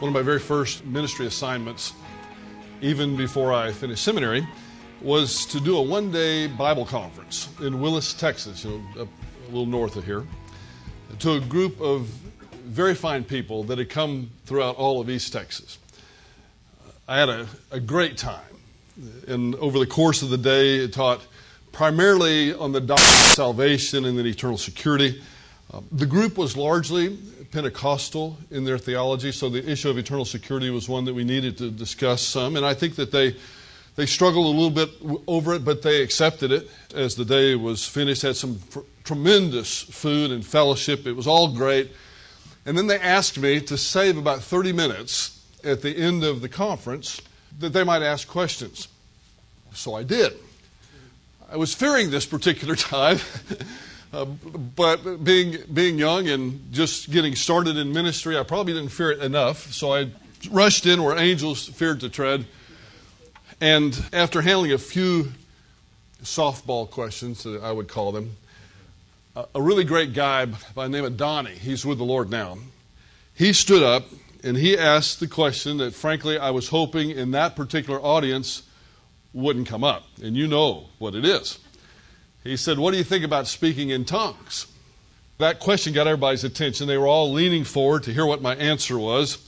One of my very first ministry assignments, even before I finished seminary, was to do a one day Bible conference in Willis, Texas, you know, a little north of here, to a group of very fine people that had come throughout all of East Texas. I had a, a great time. And over the course of the day, it taught primarily on the doctrine of salvation and then eternal security. The group was largely Pentecostal in their theology, so the issue of eternal security was one that we needed to discuss some. And I think that they they struggled a little bit over it, but they accepted it as the day was finished. Had some fr- tremendous food and fellowship. It was all great. And then they asked me to save about 30 minutes at the end of the conference that they might ask questions. So I did. I was fearing this particular time, uh, but being, being young and just getting started in ministry, I probably didn't fear it enough. So I rushed in where angels feared to tread. And after handling a few softball questions, I would call them, a really great guy by the name of Donnie, he's with the Lord now, he stood up and he asked the question that, frankly, I was hoping in that particular audience wouldn't come up, and you know what it is. He said, What do you think about speaking in tongues? That question got everybody's attention. They were all leaning forward to hear what my answer was.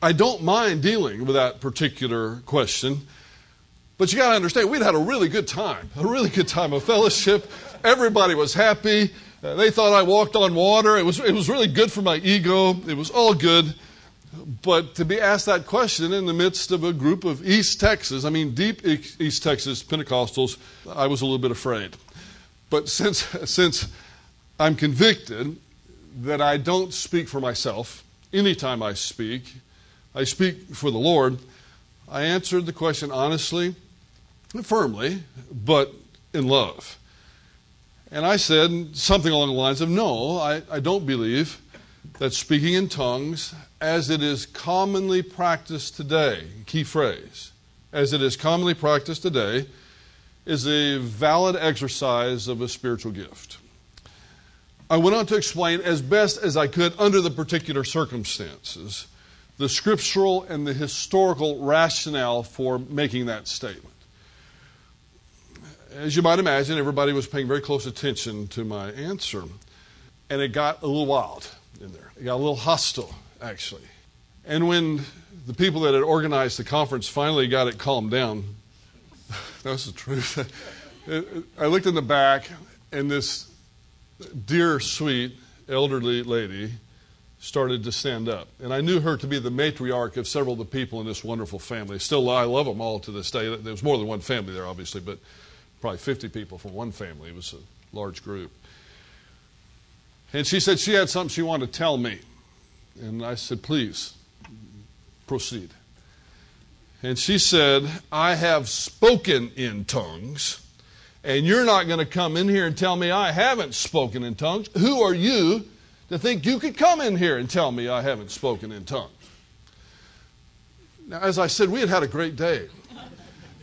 I don't mind dealing with that particular question, but you got to understand, we'd had a really good time, a really good time of fellowship. Everybody was happy. Uh, they thought I walked on water. It was, it was really good for my ego. It was all good. But to be asked that question in the midst of a group of East Texas, I mean, deep East Texas Pentecostals, I was a little bit afraid. But since, since I'm convicted that I don't speak for myself anytime I speak, I speak for the Lord, I answered the question honestly, and firmly, but in love. And I said something along the lines of no, I, I don't believe that speaking in tongues as it is commonly practiced today, key phrase, as it is commonly practiced today, is a valid exercise of a spiritual gift. I went on to explain as best as I could under the particular circumstances the scriptural and the historical rationale for making that statement. As you might imagine, everybody was paying very close attention to my answer, and it got a little wild in there. It got a little hostile actually. And when the people that had organized the conference finally got it calmed down, that's the truth. I looked in the back, and this dear, sweet, elderly lady started to stand up. And I knew her to be the matriarch of several of the people in this wonderful family. Still, I love them all to this day. There was more than one family there, obviously, but probably 50 people from one family. It was a large group. And she said she had something she wanted to tell me. And I said, Please proceed. And she said, I have spoken in tongues, and you're not going to come in here and tell me I haven't spoken in tongues. Who are you to think you could come in here and tell me I haven't spoken in tongues? Now, as I said, we had had a great day.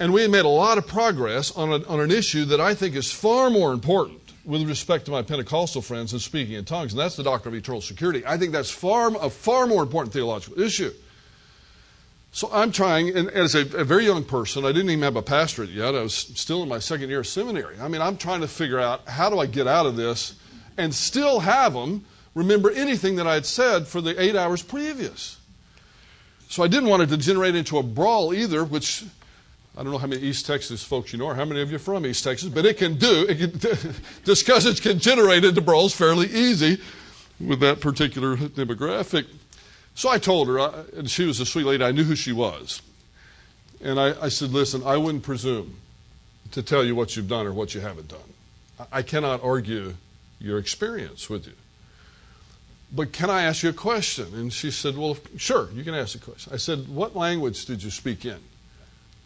And we had made a lot of progress on, a, on an issue that I think is far more important with respect to my Pentecostal friends and speaking in tongues, and that's the doctrine of eternal security. I think that's far, a far more important theological issue. So I'm trying, and as a, a, very young person, I didn't even have a pastorate yet. I was still in my second year of seminary. I mean, I'm trying to figure out how do I get out of this and still have them remember anything that I had said for the eight hours previous. So I didn't want it to degenerate into a brawl either, which I don't know how many East Texas folks you know, or how many of you are from East Texas, but it can do, it can, discussions can generate into brawls fairly easy with that particular demographic. So I told her, uh, and she was a sweet lady, I knew who she was. And I, I said, Listen, I wouldn't presume to tell you what you've done or what you haven't done. I cannot argue your experience with you. But can I ask you a question? And she said, Well, sure, you can ask a question. I said, What language did you speak in?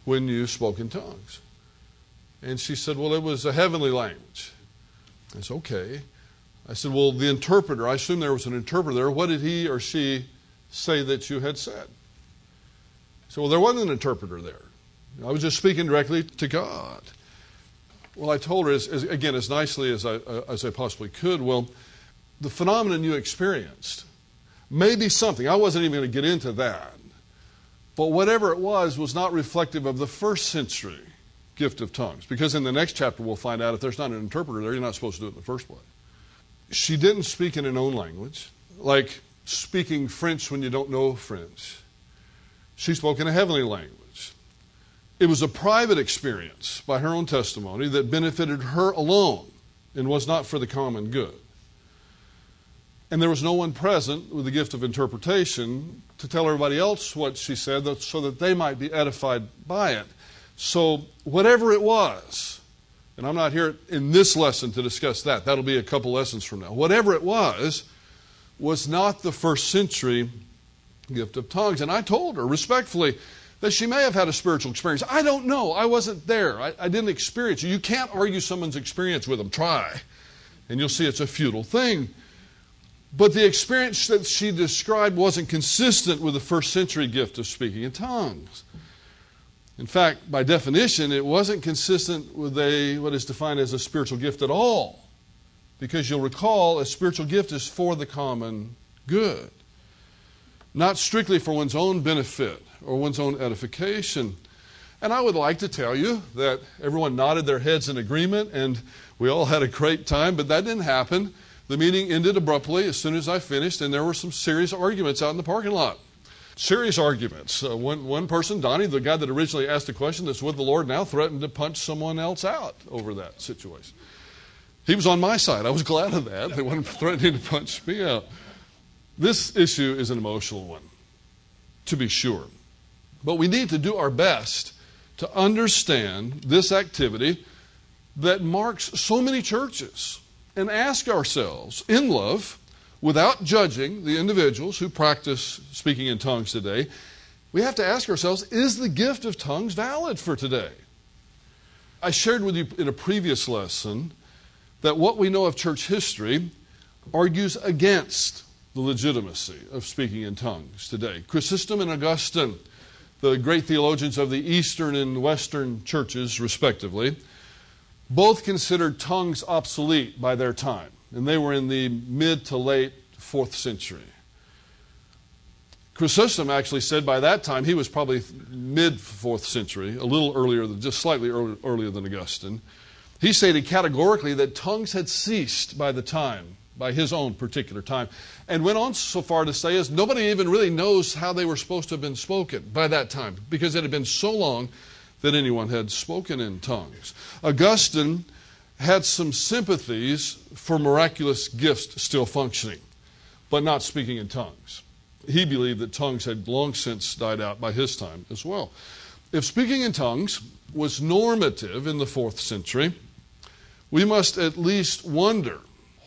when you spoke in tongues? And she said, Well, it was a heavenly language. I said, Okay. I said, Well, the interpreter, I assume there was an interpreter there. What did he or she say that you had said? So, well, there wasn't an interpreter there. I was just speaking directly to God. Well, I told her, as, as, again, as nicely as I, uh, as I possibly could, well, the phenomenon you experienced may be something. I wasn't even going to get into that But whatever it was, was not reflective of the first century gift of tongues. Because in the next chapter, we'll find out if there's not an interpreter there, you're not supposed to do it in the first place. She didn't speak in an own language, like speaking French when you don't know French. She spoke in a heavenly language. It was a private experience by her own testimony that benefited her alone and was not for the common good. And there was no one present with the gift of interpretation to tell everybody else what she said so that they might be edified by it. So, whatever it was, and I'm not here in this lesson to discuss that, that'll be a couple lessons from now. Whatever it was, was not the first century gift of tongues. And I told her respectfully that she may have had a spiritual experience. I don't know. I wasn't there. I, I didn't experience it. You can't argue someone's experience with them. Try. And you'll see it's a futile thing. But the experience that she described wasn't consistent with the first century gift of speaking in tongues. In fact, by definition, it wasn't consistent with a, what is defined as a spiritual gift at all. Because you'll recall, a spiritual gift is for the common good, not strictly for one's own benefit or one's own edification. And I would like to tell you that everyone nodded their heads in agreement and we all had a great time, but that didn't happen. The meeting ended abruptly as soon as I finished, and there were some serious arguments out in the parking lot. Serious arguments. Uh, one, one person, Donnie, the guy that originally asked the question that's with the Lord now, threatened to punch someone else out over that situation. He was on my side. I was glad of that. They weren't threatening to punch me out. This issue is an emotional one, to be sure. But we need to do our best to understand this activity that marks so many churches and ask ourselves in love, without judging the individuals who practice speaking in tongues today, we have to ask ourselves is the gift of tongues valid for today? I shared with you in a previous lesson that what we know of church history argues against the legitimacy of speaking in tongues today. Chrysostom and Augustine, the great theologians of the Eastern and Western churches, respectively, both considered tongues obsolete by their time, and they were in the mid to late fourth century. Chrysostom actually said by that time, he was probably mid fourth century, a little earlier, than, just slightly earlier than Augustine. He stated categorically that tongues had ceased by the time, by his own particular time, and went on so far to say as nobody even really knows how they were supposed to have been spoken by that time because it had been so long that anyone had spoken in tongues. Augustine had some sympathies for miraculous gifts still functioning, but not speaking in tongues. He believed that tongues had long since died out by his time as well. If speaking in tongues was normative in the fourth century, we must at least wonder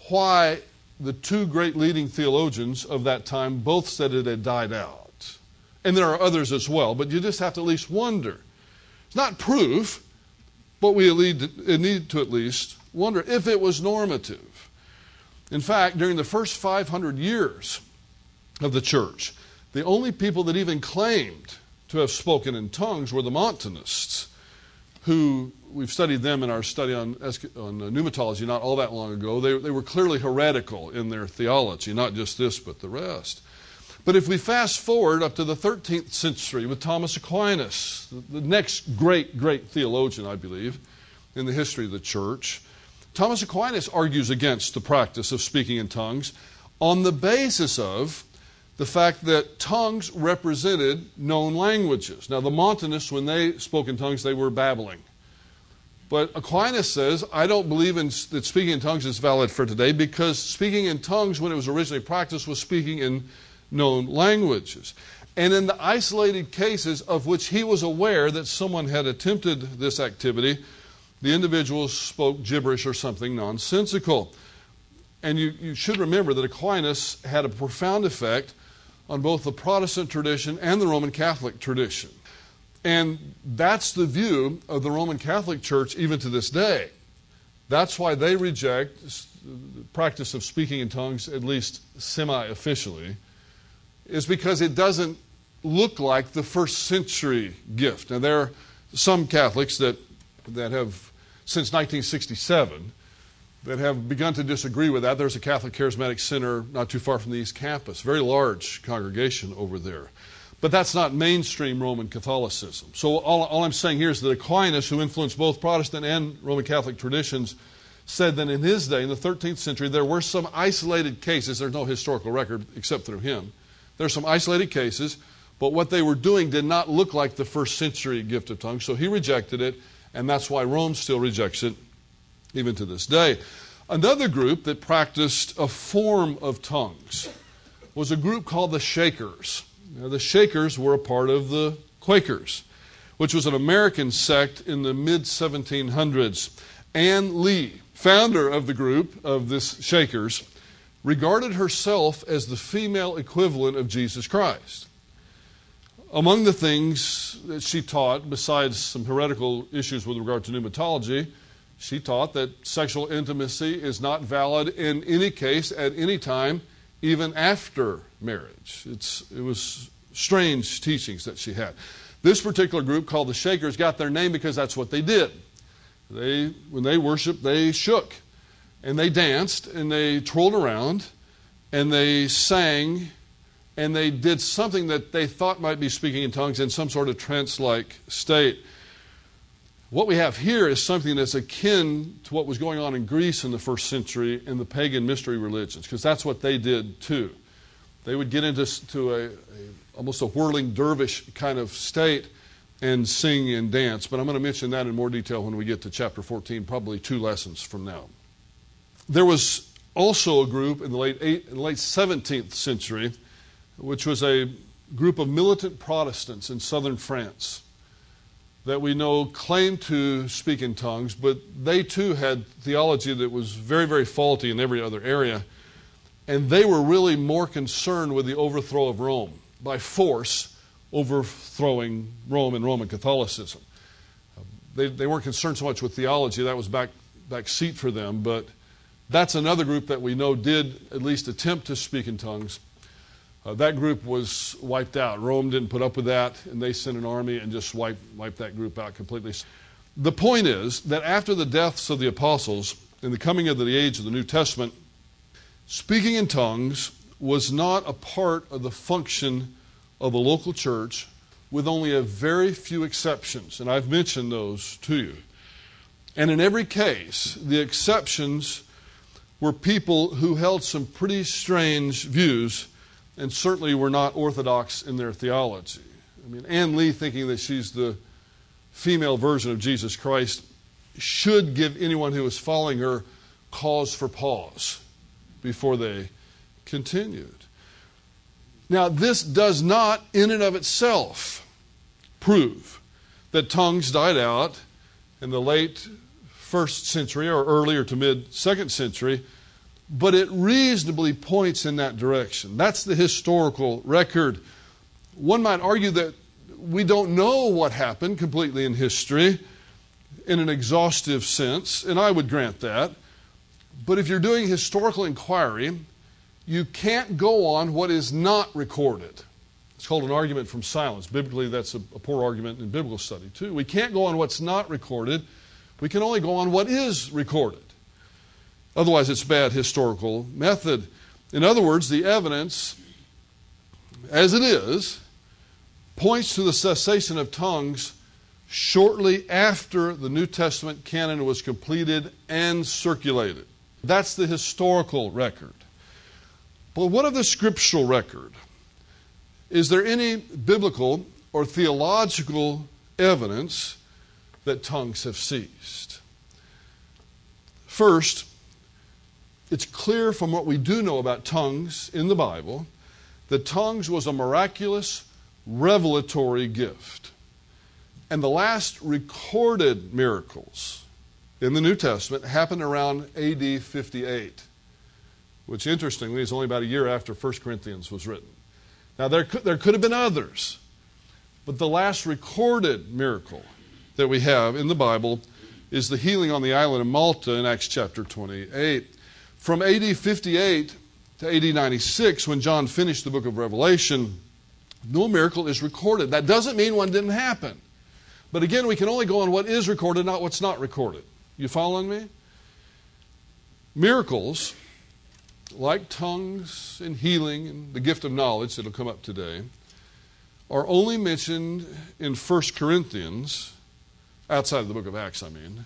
why the two great leading theologians of that time both said it had died out. And there are others as well, but you just have to at least wonder it's not proof, but we need to at least wonder if it was normative. In fact, during the first 500 years of the church, the only people that even claimed to have spoken in tongues were the Montanists, who we've studied them in our study on, on uh, pneumatology not all that long ago. They, they were clearly heretical in their theology, not just this, but the rest. But if we fast forward up to the 13th century with Thomas Aquinas, the next great, great theologian, I believe, in the history of the church, Thomas Aquinas argues against the practice of speaking in tongues on the basis of the fact that tongues represented known languages. Now, the Montanists, when they spoke in tongues, they were babbling. But Aquinas says, I don't believe in, that speaking in tongues is valid for today because speaking in tongues, when it was originally practiced, was speaking in known languages. And in the isolated cases of which he was aware that someone had attempted this activity, the individuals spoke gibberish or something nonsensical. And you, you should remember that Aquinas had a profound effect on both the Protestant tradition and the Roman Catholic tradition. And that's the view of the Roman Catholic Church even to this day. That's why they reject the practice of speaking in tongues, at least semi officially, is because it doesn't look like the first century gift. Now, there are some Catholics that, that have, since 1967, that have begun to disagree with that. There's a Catholic Charismatic Center not too far from the East Campus, very large congregation over there. But that's not mainstream Roman Catholicism. So all, all I'm saying here is that Aquinas, who influenced both Protestant and Roman Catholic traditions, said that in his day, in the 13th century, there were some isolated cases. There's no historical record except through him. There There's some isolated cases, but what they were doing did not look like the first century gift of tongues. So he rejected it, and that's why Rome still rejects it even to this day. Another group that practiced a form of tongues was a group called the Shakers. Now, the Shakers were a part of the Quakers, which was an American sect in the mid 1700s. Ann Lee, founder of the group of this Shakers, regarded herself as the female equivalent of Jesus Christ. Among the things that she taught, besides some heretical issues with regard to pneumatology, she taught that sexual intimacy is not valid in any case at any time, even after marriage. It's, it was strange teachings that she had. This particular group, called the Shakers, got their name because that's what they did. They, when they worshiped, they shook and they danced and they twirled around and they sang and they did something that they thought might be speaking in tongues in some sort of trance like state. What we have here is something that's akin to what was going on in Greece in the first century in the pagan mystery religions, because that's what they did too. They would get into to a, a, almost a whirling dervish kind of state and sing and dance. But I'm going to mention that in more detail when we get to chapter 14, probably two lessons from now. There was also a group in the late, eight, in the late 17th century, which was a group of militant Protestants in southern France that we know claimed to speak in tongues, but they too had theology that was very, very faulty in every other area. And they were really more concerned with the overthrow of Rome by force, overthrowing Rome and Roman Catholicism. They, they weren't concerned so much with theology, that was back, back seat for them, but that's another group that we know did at least attempt to speak in tongues. Uh, that group was wiped out. Rome didn't put up with that, and they sent an army and just wiped, wiped that group out completely. The point is that after the deaths of the apostles and the coming of the age of the New Testament, speaking in tongues was not a part of the function of a local church, with only a very few exceptions. And I've mentioned those to you. And in every case, the exceptions were people who held some pretty strange views and certainly were not orthodox in their theology. I mean, Ann Lee thinking that she's the female version of Jesus Christ should give anyone who is following her cause for pause before they continued. Now, this does not, in and of itself, prove that tongues died out in the late first century or earlier to mid second century but it reasonably points in that direction. That's the historical record. One might argue that we don't know what happened completely in history in an exhaustive sense, and I would grant that. But if you're doing historical inquiry, you can't go on what is not recorded. It's called an argument from silence. Biblically, that's a, a poor argument in biblical study, too. We can't go on what's not recorded, we can only go on what is recorded. Otherwise, it's bad historical method. In other words, the evidence, as it is, points to the cessation of tongues shortly after the New Testament canon was completed and circulated. That's the historical record. But what of the scriptural record? Is there any biblical or theological evidence that tongues have ceased? First, it's clear from what we do know about tongues in the Bible that tongues was a miraculous revelatory gift. And the last recorded miracles in the New Testament happened around AD 58, which interestingly is only about a year after 1 Corinthians was written. Now, there could, there could have been others, but the last recorded miracle that we have in the Bible is the healing on the island of Malta in Acts chapter 28. From AD 58 to AD 96, when John finished the book of Revelation, no miracle is recorded. That doesn't mean one didn't happen. But again, we can only go on what is recorded, not what's not recorded. You following me? Miracles, like tongues and healing and the gift of knowledge that'll come up today, are only mentioned in 1 Corinthians, outside of the book of Acts, I mean,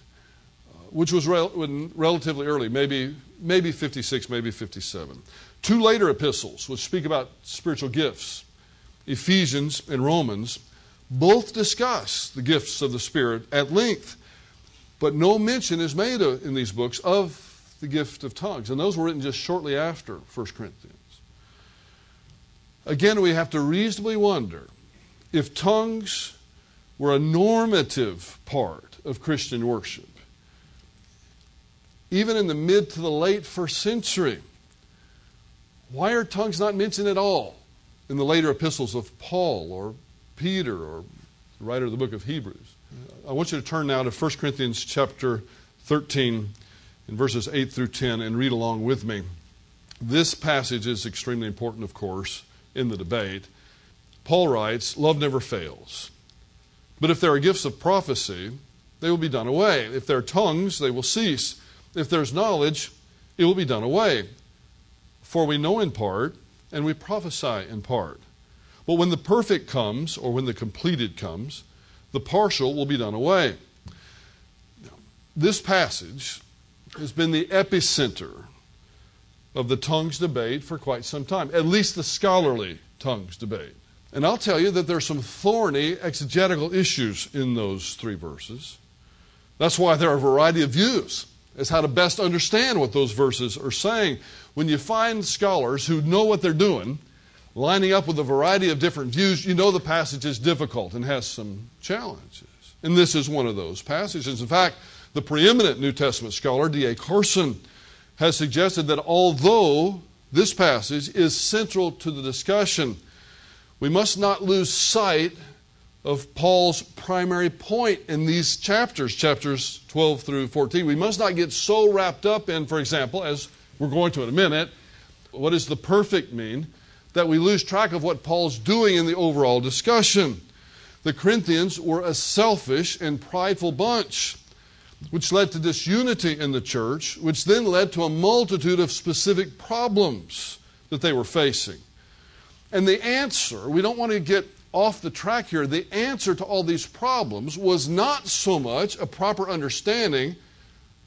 uh, which was rel- relatively early, maybe, maybe 56, maybe 57. Two later epistles, which speak about spiritual gifts, Ephesians and Romans, both discuss the gifts of the Spirit at length, but no mention is made in these books of the gift of tongues. And those were written just shortly after 1 Corinthians. Again, we have to reasonably wonder if tongues were a normative part of Christian worship. Even in the mid to the late first century, why are tongues not mentioned at all in the later epistles of Paul or Peter or the writer of the book of Hebrews? I want you to turn now to 1 Corinthians chapter 13 in verses 8 through 10 and read along with me. This passage is extremely important, of course, in the debate. Paul writes, Love never fails. But if there are gifts of prophecy, they will be done away. If there are tongues, they will cease. If there's knowledge, it will be done away. For we know in part, and we prophesy in part. But when the perfect comes, or when the completed comes, the partial will be done away. Now, This passage has been the epicenter of the tongues debate for quite some time, at least the scholarly tongues debate. And I'll tell you that there's some thorny exegetical issues in those three verses. That's why there are a variety of views as how to best understand what those verses are saying. When you find scholars who know what they're doing, lining up with a variety of different views, you know the passage is difficult and has some challenges. And this is one of those passages. In fact, the preeminent New Testament scholar, D.A. Carson, has suggested that although this passage is central to the discussion, we must not lose sight of Paul's primary point in these chapters, chapters 12 through 14. We must not get so wrapped up in, for example, as we're going to in a minute, what does the perfect mean, that we lose track of what Paul's doing in the overall discussion. The Corinthians were a selfish and prideful bunch which led to disunity in the church, which then led to a multitude of specific problems that they were facing. And the answer, we don't want to get off the track here, the answer to all these problems was not so much a proper understanding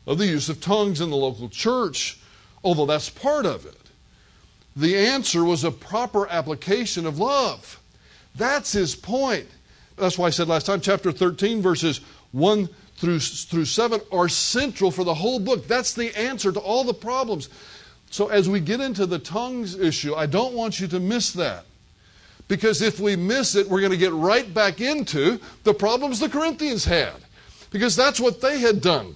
of the use of tongues in the local church, although that's part of it. The answer was a proper application of love. That's his point. That's why I said last time, chapter 13, verses 1 through, through 7 are central for the whole book. That's the answer to all the problems. So, as we get into the tongues issue, I don't want you to miss that. Because if we miss it, we're going to get right back into the problems the Corinthians had. Because that's what they had done.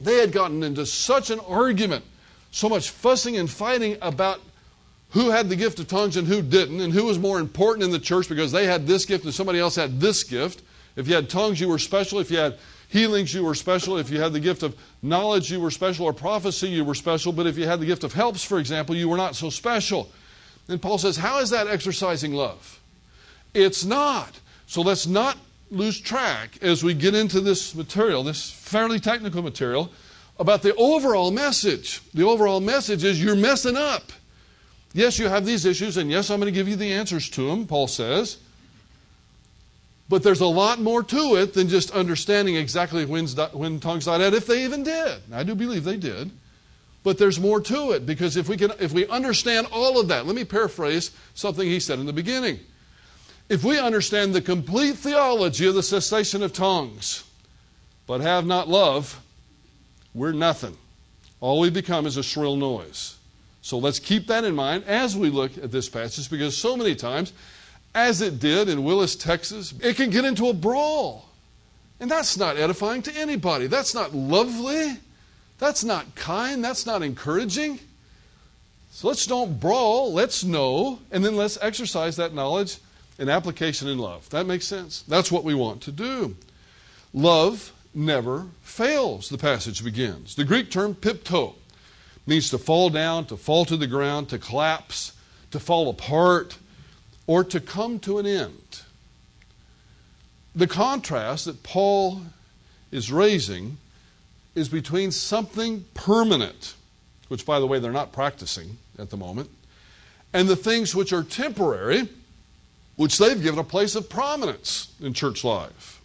They had gotten into such an argument, so much fussing and fighting about who had the gift of tongues and who didn't, and who was more important in the church because they had this gift and somebody else had this gift. If you had tongues, you were special. If you had healings, you were special. If you had the gift of knowledge, you were special. Or prophecy, you were special. But if you had the gift of helps, for example, you were not so special. And Paul says, How is that exercising love? It's not. So let's not lose track as we get into this material, this fairly technical material, about the overall message. The overall message is you're messing up. Yes, you have these issues, and yes, I'm going to give you the answers to them, Paul says. But there's a lot more to it than just understanding exactly when, when tongues died out, if they even did. I do believe they did. But there's more to it because if we, can, if we understand all of that, let me paraphrase something he said in the beginning. If we understand the complete theology of the cessation of tongues, but have not love, we're nothing. All we become is a shrill noise. So let's keep that in mind as we look at this passage because so many times as it did in Willis, Texas, it can get into a brawl. And that's not edifying to anybody. That's not lovely. That's not kind. That's not encouraging. So let's don't brawl. Let's know. And then let's exercise that knowledge and application in love. That makes sense? That's what we want to do. Love never fails, the passage begins. The Greek term pipto means to fall down, to fall to the ground, to collapse, to fall apart or to come to an end. The contrast that Paul is raising is between something permanent, which, by the way, they're not practicing at the moment, and the things which are temporary, which they've given a place of prominence in church life.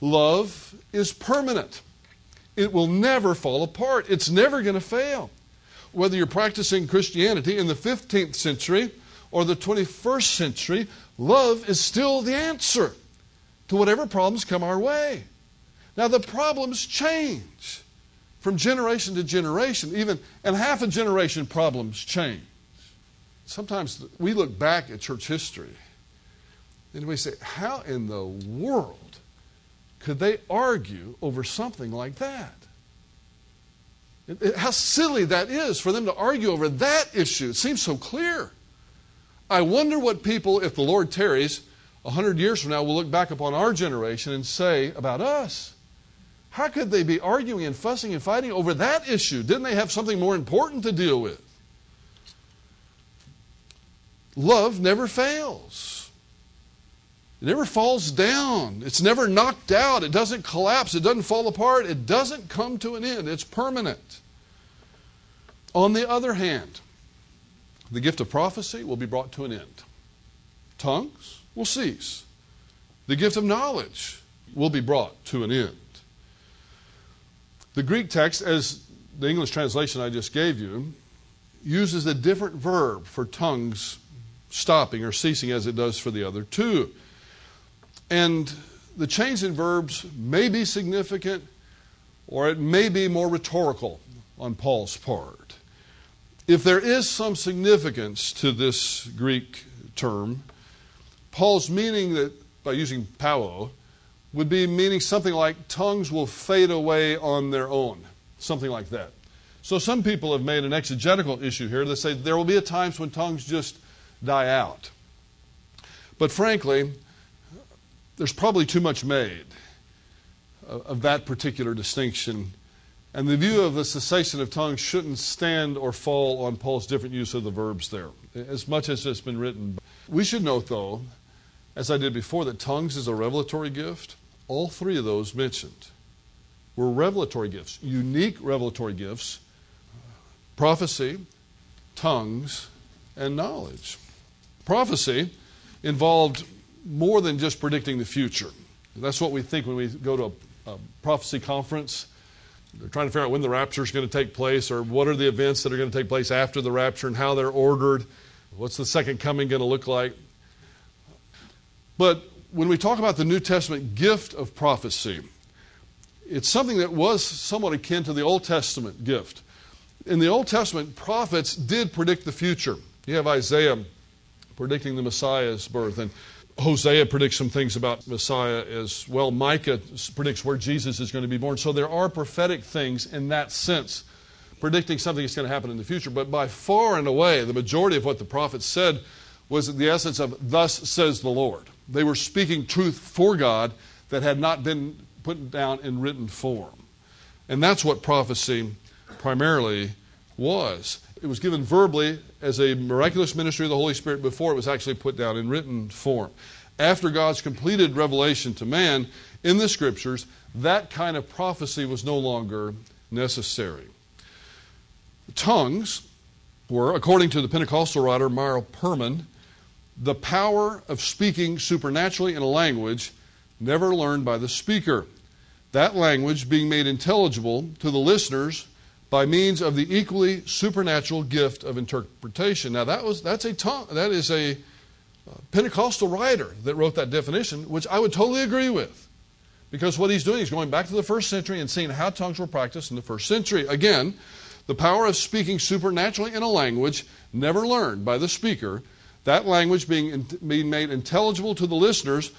Love is permanent. It will never fall apart. It's never going to fail. Whether you're practicing Christianity in the 15th century or the 21st century, love is still the answer to whatever problems come our way. Now, the problems change from generation to generation, even, and half a generation problems change. Sometimes we look back at church history and we say, how in the world could they argue over something like that? How silly that is for them to argue over that issue. It seems so clear. I wonder what people, if the Lord tarries, a hundred years from now, will look back upon our generation and say about us. How could they be arguing and fussing and fighting over that issue? Didn't they have something more important to deal with? Love never fails. It never falls down. It's never knocked out. It doesn't collapse. It doesn't fall apart. It doesn't come to an end. It's permanent. On the other hand, the gift of prophecy will be brought to an end. Tongues will cease. The gift of knowledge will be brought to an end. The Greek text, as the English translation I just gave you, uses a different verb for tongues stopping or ceasing as it does for the other two. And the change in verbs may be significant or it may be more rhetorical on Paul's part. If there is some significance to this Greek term, Paul's meaning that by using pauo would be meaning something like tongues will fade away on their own, something like that. So some people have made an exegetical issue here. They say there will be times when tongues just die out. But frankly, there's probably too much made of that particular distinction. And the view of the cessation of tongues shouldn't stand or fall on Paul's different use of the verbs there, as much as it's been written. We should note, though, as I did before, that tongues is a revelatory gift. All three of those mentioned were revelatory gifts, unique revelatory gifts prophecy, tongues, and knowledge. Prophecy involved more than just predicting the future. That's what we think when we go to a, a prophecy conference. They're trying to figure out when the rapture is going to take place or what are the events that are going to take place after the rapture and how they're ordered. What's the second coming going to look like? But when we talk about the New Testament gift of prophecy, it's something that was somewhat akin to the Old Testament gift. In the Old Testament, prophets did predict the future. You have Isaiah predicting the Messiah's birth, and Hosea predicts some things about Messiah as well. Micah predicts where Jesus is going to be born. So there are prophetic things in that sense, predicting something that's going to happen in the future. But by far and away, the majority of what the prophets said was the essence of, Thus says the Lord. They were speaking truth for God that had not been put down in written form. And that's what prophecy primarily was. It was given verbally as a miraculous ministry of the Holy Spirit before it was actually put down in written form. After God's completed revelation to man in the scriptures, that kind of prophecy was no longer necessary. Tongues were, according to the Pentecostal writer Myer Pearlman, the power of speaking supernaturally in a language never learned by the speaker. That language being made intelligible to the listeners by means of the equally supernatural gift of interpretation. Now that was that's a tongue, that is a uh, Pentecostal writer that wrote that definition, which I would totally agree with. Because what he's doing is going back to the first century and seeing how tongues were practiced in the first century. Again, the power of speaking supernaturally in a language never learned by the speaker that language being, being made intelligible to the listeners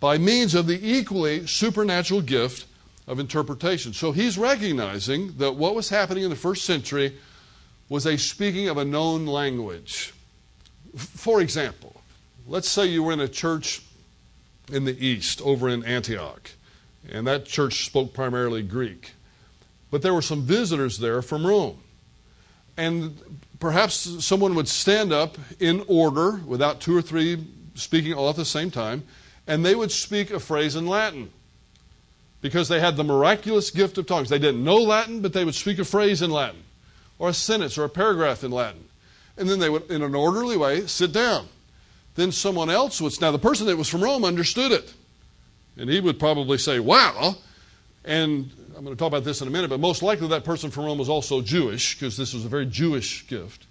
by means of the equally supernatural gift of interpretation. So he's recognizing that what was happening in the first century was a speaking of a known language. For example, let's say you were in a church in the East, over in Antioch, and that church spoke primarily Greek. But there were some visitors there from Rome. And perhaps someone would stand up in order without two or three speaking all at the same time, and they would speak a phrase in Latin because they had the miraculous gift of tongues. They didn't know Latin, but they would speak a phrase in Latin or a sentence or a paragraph in Latin. And then they would, in an orderly way, sit down. then someone else would. Now, the person that was from Rome understood it. And he would probably say, Wow. And I'm going to talk about this in a minute, but most likely that person from Rome was also Jewish, because this was a very Jewish gift.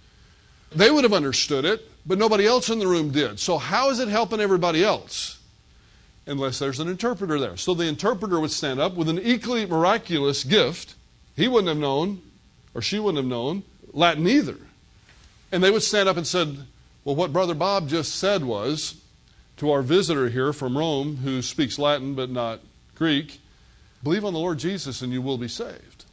They would have understood it, but nobody else in the room did. So, how is it helping everybody else? Unless there's an interpreter there. So, the interpreter would stand up with an equally miraculous gift. He wouldn't have known, or she wouldn't have known, Latin either. And they would stand up and said, Well, what Brother Bob just said was to our visitor here from Rome who speaks Latin but not Greek, believe on the Lord Jesus and you will be saved.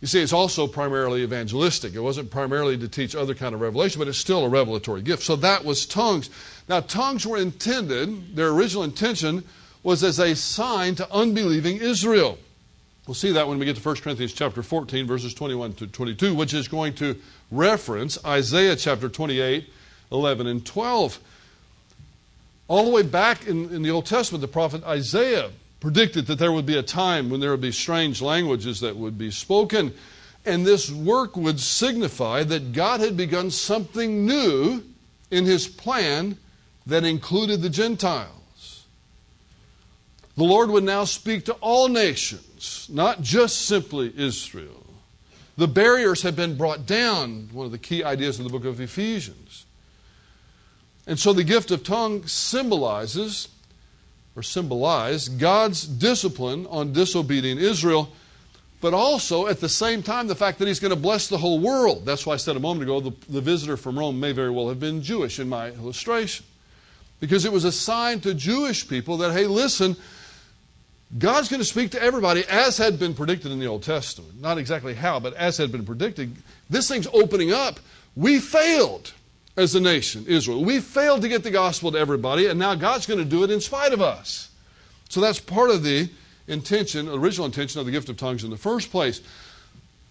You see, it's also primarily evangelistic. It wasn't primarily to teach other kind of revelation, but it's still a revelatory gift. So that was tongues. Now, tongues were intended, their original intention was as a sign to unbelieving Israel. We'll see that when we get to 1 Corinthians chapter 14, verses 21 to 22, which is going to reference Isaiah chapter 28, 11, and 12. All the way back in, in the Old Testament, the prophet Isaiah predicted that there would be a time when there would be strange languages that would be spoken. And this work would signify that God had begun something new in his plan that included the Gentiles. The Lord would now speak to all nations, not just simply Israel. The barriers have been brought down, one of the key ideas of the book of Ephesians. And so the gift of tongue symbolizes or symbolize God's discipline on disobedient Israel, but also at the same time the fact that He's going to bless the whole world. That's why I said a moment ago the, the visitor from Rome may very well have been Jewish in my illustration. Because it was a sign to Jewish people that, hey, listen, God's going to speak to everybody as had been predicted in the Old Testament. Not exactly how, but as had been predicted. This thing's opening up. We failed as a nation, Israel. We failed to get the gospel to everybody, and now God's going to do it in spite of us. So that's part of the intention, original intention of the gift of tongues in the first place.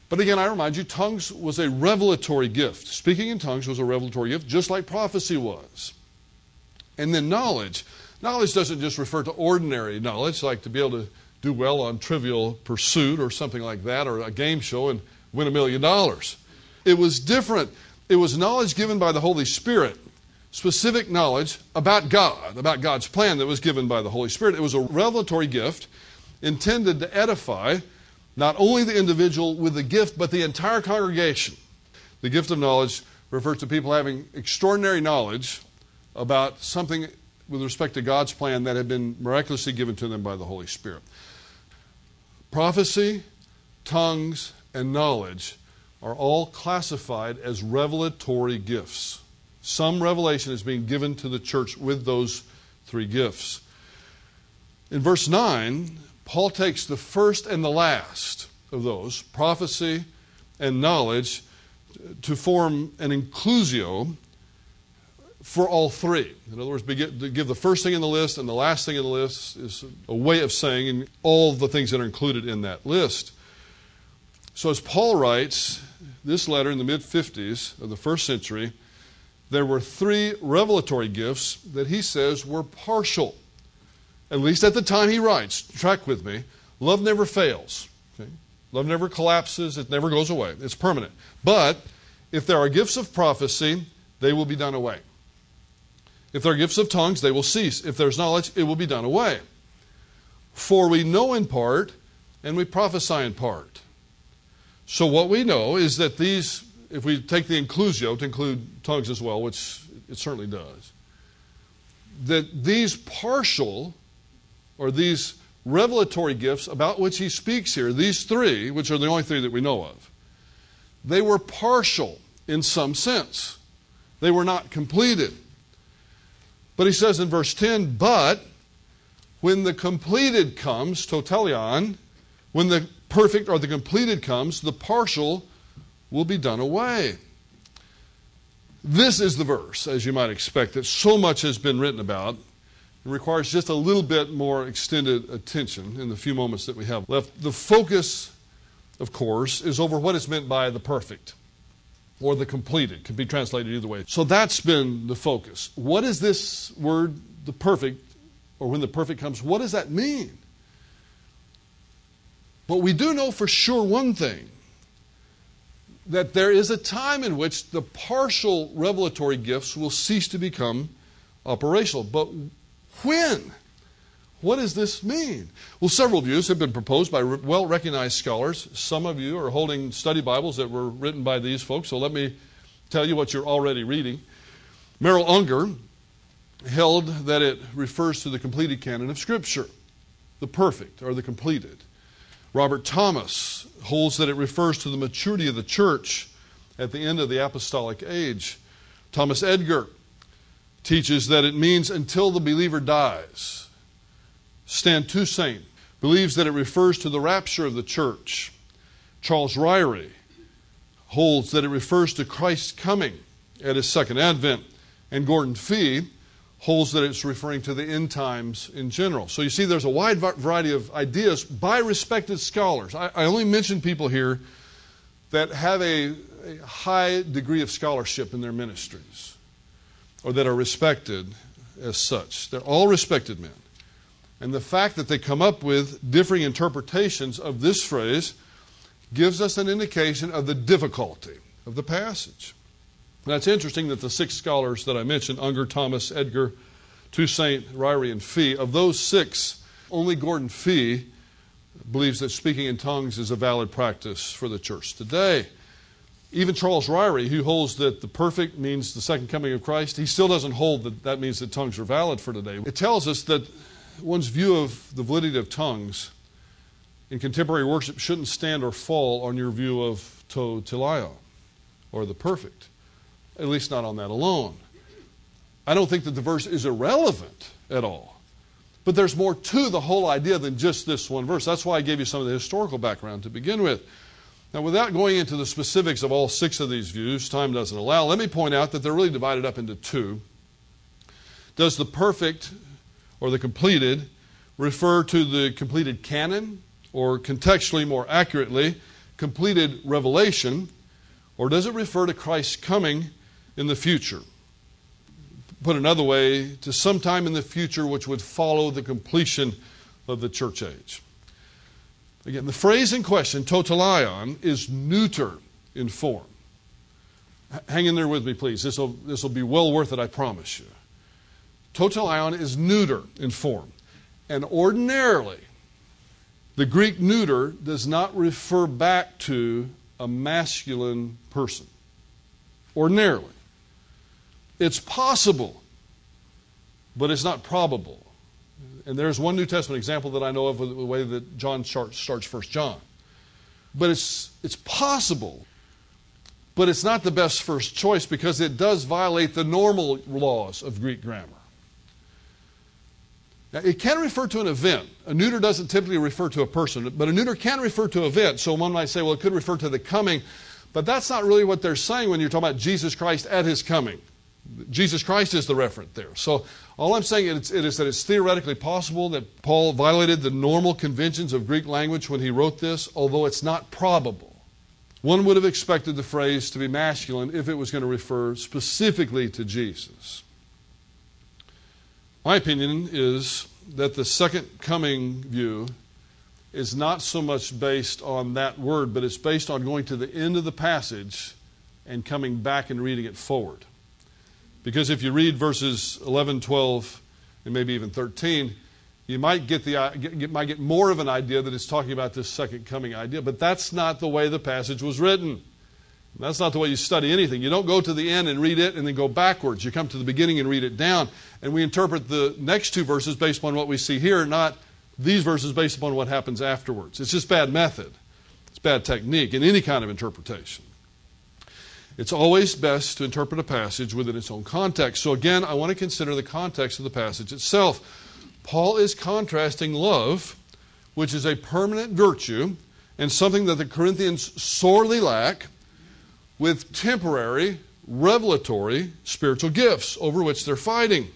But again, I remind you, tongues was a revelatory gift. Speaking in tongues was a revelatory gift, just like prophecy was. And then knowledge. Knowledge doesn't just refer to ordinary knowledge, like to be able to do well on trivial pursuit or something like that, or a game show and win a million dollars. It was different. It was knowledge given by the Holy Spirit, specific knowledge about God, about God's plan that was given by the Holy Spirit. It was a revelatory gift intended to edify not only the individual with the gift, but the entire congregation. The gift of knowledge refers to people having extraordinary knowledge about something with respect to God's plan that had been miraculously given to them by the Holy Spirit. Prophecy, tongues, and knowledge are all classified as revelatory gifts. Some revelation is being given to the church with those three gifts. In verse 9, Paul takes the first and the last of those, prophecy and knowledge, to form an inclusio for all three. In other words, give the first thing in the list and the last thing in the list is a way of saying all the things that are included in that list. So, as Paul writes this letter in the mid 50s of the first century, there were three revelatory gifts that he says were partial. At least at the time he writes. Track with me. Love never fails. Okay? Love never collapses, it never goes away. It's permanent. But if there are gifts of prophecy, they will be done away. If there are gifts of tongues, they will cease. If there's knowledge, it will be done away. For we know in part, and we prophesy in part. So, what we know is that these, if we take the inclusio to include tongues as well, which it certainly does, that these partial or these revelatory gifts about which he speaks here, these three, which are the only three that we know of, they were partial in some sense. They were not completed. But he says in verse 10, but when the completed comes, to teleion, when the perfect or the completed comes, the partial will be done away. This is the verse, as you might expect, that so much has been written about. It requires just a little bit more extended attention in the few moments that we have left. The focus, of course, is over what is meant by the perfect or the completed. Could be translated either way. So that's been the focus. What is this word, the perfect, or when the perfect comes, what does that mean? But we do know for sure one thing that there is a time in which the partial revelatory gifts will cease to become operational. But when? What does this mean? Well, several views have been proposed by well recognized scholars. Some of you are holding study Bibles that were written by these folks, so let me tell you what you're already reading. Merrill Unger held that it refers to the completed canon of Scripture, the perfect or the completed. Robert Thomas holds that it refers to the maturity of the church at the end of the apostolic age. Thomas Edgar teaches that it means until the believer dies. Stan Toussaint believes that it refers to the rapture of the church. Charles Ryrie holds that it refers to Christ's coming at his second advent. And Gordon Fee holds that it's referring to the end times in general. So you see, there's a wide variety of ideas by respected scholars. I, I only mention people here that have a, a high degree of scholarship in their ministries or that are respected as such. They're all respected men. And the fact that they come up with differing interpretations of this phrase gives us an indication of the difficulty of the passage. Now, it's interesting that the six scholars that I mentioned, Unger, Thomas, Edgar, Toussaint, Ryrie, and Fee, of those six, only Gordon Fee believes that speaking in tongues is a valid practice for the church today. Even Charles Ryrie, who holds that the perfect means the second coming of Christ, he still doesn't hold that that means that tongues are valid for today. It tells us that one's view of the validity of tongues in contemporary worship shouldn't stand or fall on your view of to or the perfect at least not on that alone. I don't think that the verse is irrelevant at all. But there's more to the whole idea than just this one verse. That's why I gave you some of the historical background to begin with. Now, without going into the specifics of all six of these views, time doesn't allow, let me point out that they're really divided up into two. Does the perfect or the completed refer to the completed canon, or contextually more accurately, completed revelation, or does it refer to Christ's coming in the future. Put another way, to sometime in the future which would follow the completion of the church age. Again, the phrase in question, to teleion, is neuter in form. Hang in there with me, please. This will, this will be well worth it, I promise you. To teleion is neuter in form. And ordinarily, the Greek neuter does not refer back to a masculine person. Ordinarily. It's possible, but it's not probable. And there's one New Testament example that I know of with the way that John starts, First John. But it's, it's possible, but it's not the best first choice because it does violate the normal laws of Greek grammar. Now, it can refer to an event. A neuter doesn't typically refer to a person, but a neuter can refer to an event. So one might say, well, it could refer to the coming, but that's not really what they're saying when you're talking about Jesus Christ at his coming. Jesus Christ is the referent there. So all I'm saying is, is that it's theoretically possible that Paul violated the normal conventions of Greek language when he wrote this, although it's not probable. One would have expected the phrase to be masculine if it was going to refer specifically to Jesus. My opinion is that the second coming view is not so much based on that word, but it's based on going to the end of the passage and coming back and reading it forward. Because if you read verses 11, 12, and maybe even 13, you might get, the, uh, get, might get more of an idea that it's talking about this second coming idea, but that's not the way the passage was written. That's not the way you study anything. You don't go to the end and read it and then go backwards. You come to the beginning and read it down. And we interpret the next two verses based upon what we see here, not these verses based upon what happens afterwards. It's just bad method. It's bad technique in any kind of interpretation. It's always best to interpret a passage within its own context. So, again, I want to consider the context of the passage itself. Paul is contrasting love, which is a permanent virtue and something that the Corinthians sorely lack, with temporary, revelatory spiritual gifts over which they're fighting.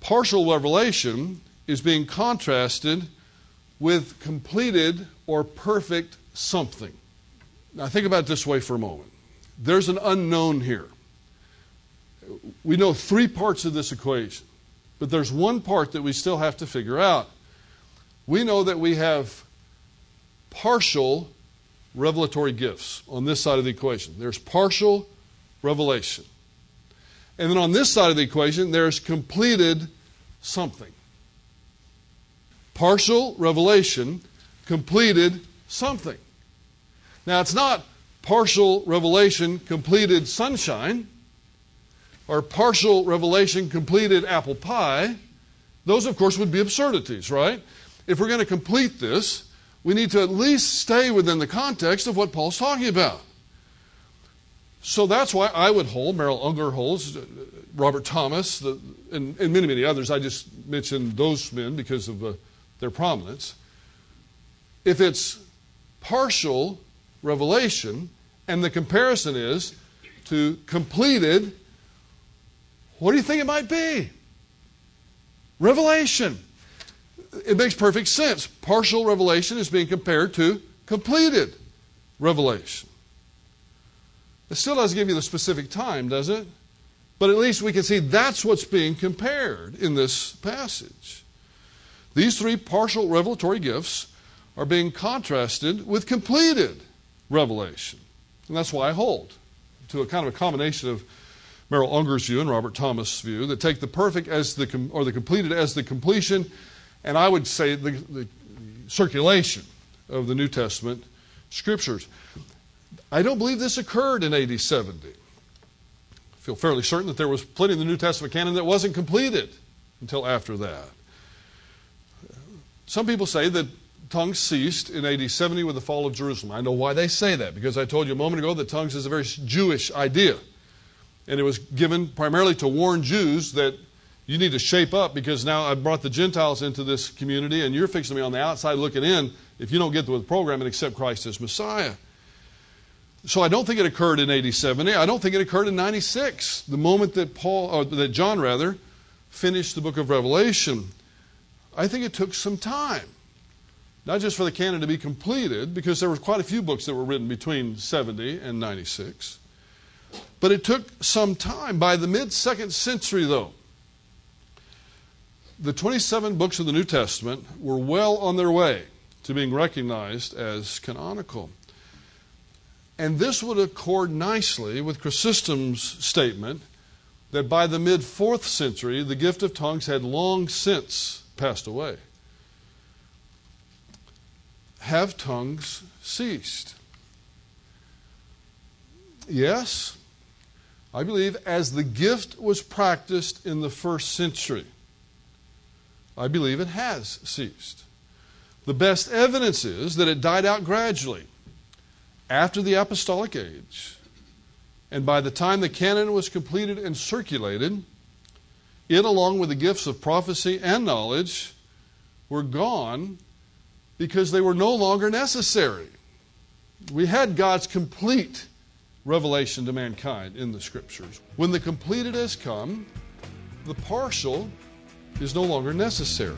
Partial revelation is being contrasted with completed or perfect something. Now, think about it this way for a moment there's an unknown here. We know three parts of this equation, but there's one part that we still have to figure out. We know that we have partial revelatory gifts on this side of the equation. There's partial revelation. And then on this side of the equation, there's completed something. Partial revelation, completed something. Now, it's not partial revelation, completed sunshine, or partial revelation, completed apple pie. Those, of course, would be absurdities, right? If we're going to complete this, we need to at least stay within the context of what Paul's talking about. So that's why I would hold, Merrill Unger holds, uh, Robert Thomas, the, and, and, many, many others. I just mentioned those men because of uh, their prominence. If it's partial revelation, and the comparison is to completed, what do you think it might be? Revelation. It makes perfect sense. Partial revelation is being compared to completed revelation. It still doesn't give you the specific time, does it? But at least we can see that's what's being compared in this passage. These three partial revelatory gifts are being contrasted with completed revelation. And that's why I hold to a kind of a combination of Merrill Unger's view and Robert Thomas' view that take the perfect as the or the completed as the completion, and I would say the, the circulation of the New Testament scriptures. I don't believe this occurred in AD 70. I feel fairly certain that there was plenty of the New Testament canon that wasn't completed until after that. Some people say that tongues ceased in AD 70 with the fall of Jerusalem. I know why they say that, because I told you a moment ago that tongues is a very Jewish idea. And it was given primarily to warn Jews that you need to shape up because now I've brought the Gentiles into this community and you're fixing be on the outside looking in if you don't get with the program and accept Christ as Messiah. So I don't think it occurred in AD 70. I don't think it occurred in 96, the moment that Paul, or that John rather, finished the book of Revelation. I think it took some time. Not just for the canon to be completed, because there were quite a few books that were written between 70 and 96. But it took some time. By the mid second century, though, the 27 books of the New Testament were well on their way to being recognized as canonical. And this would accord nicely with Chrysostom's statement that by the mid fourth century, the gift of tongues had long since passed away have tongues ceased? Yes, I believe as the gift was practiced in the first century, I believe it has ceased. The best evidence is that it died out gradually after the apostolic age. And by the time the canon was completed and circulated, it, along with the gifts of prophecy and knowledge, were gone because they were no longer necessary. We had God's complete revelation to mankind in the scriptures. When the completed has come, the partial is no longer necessary.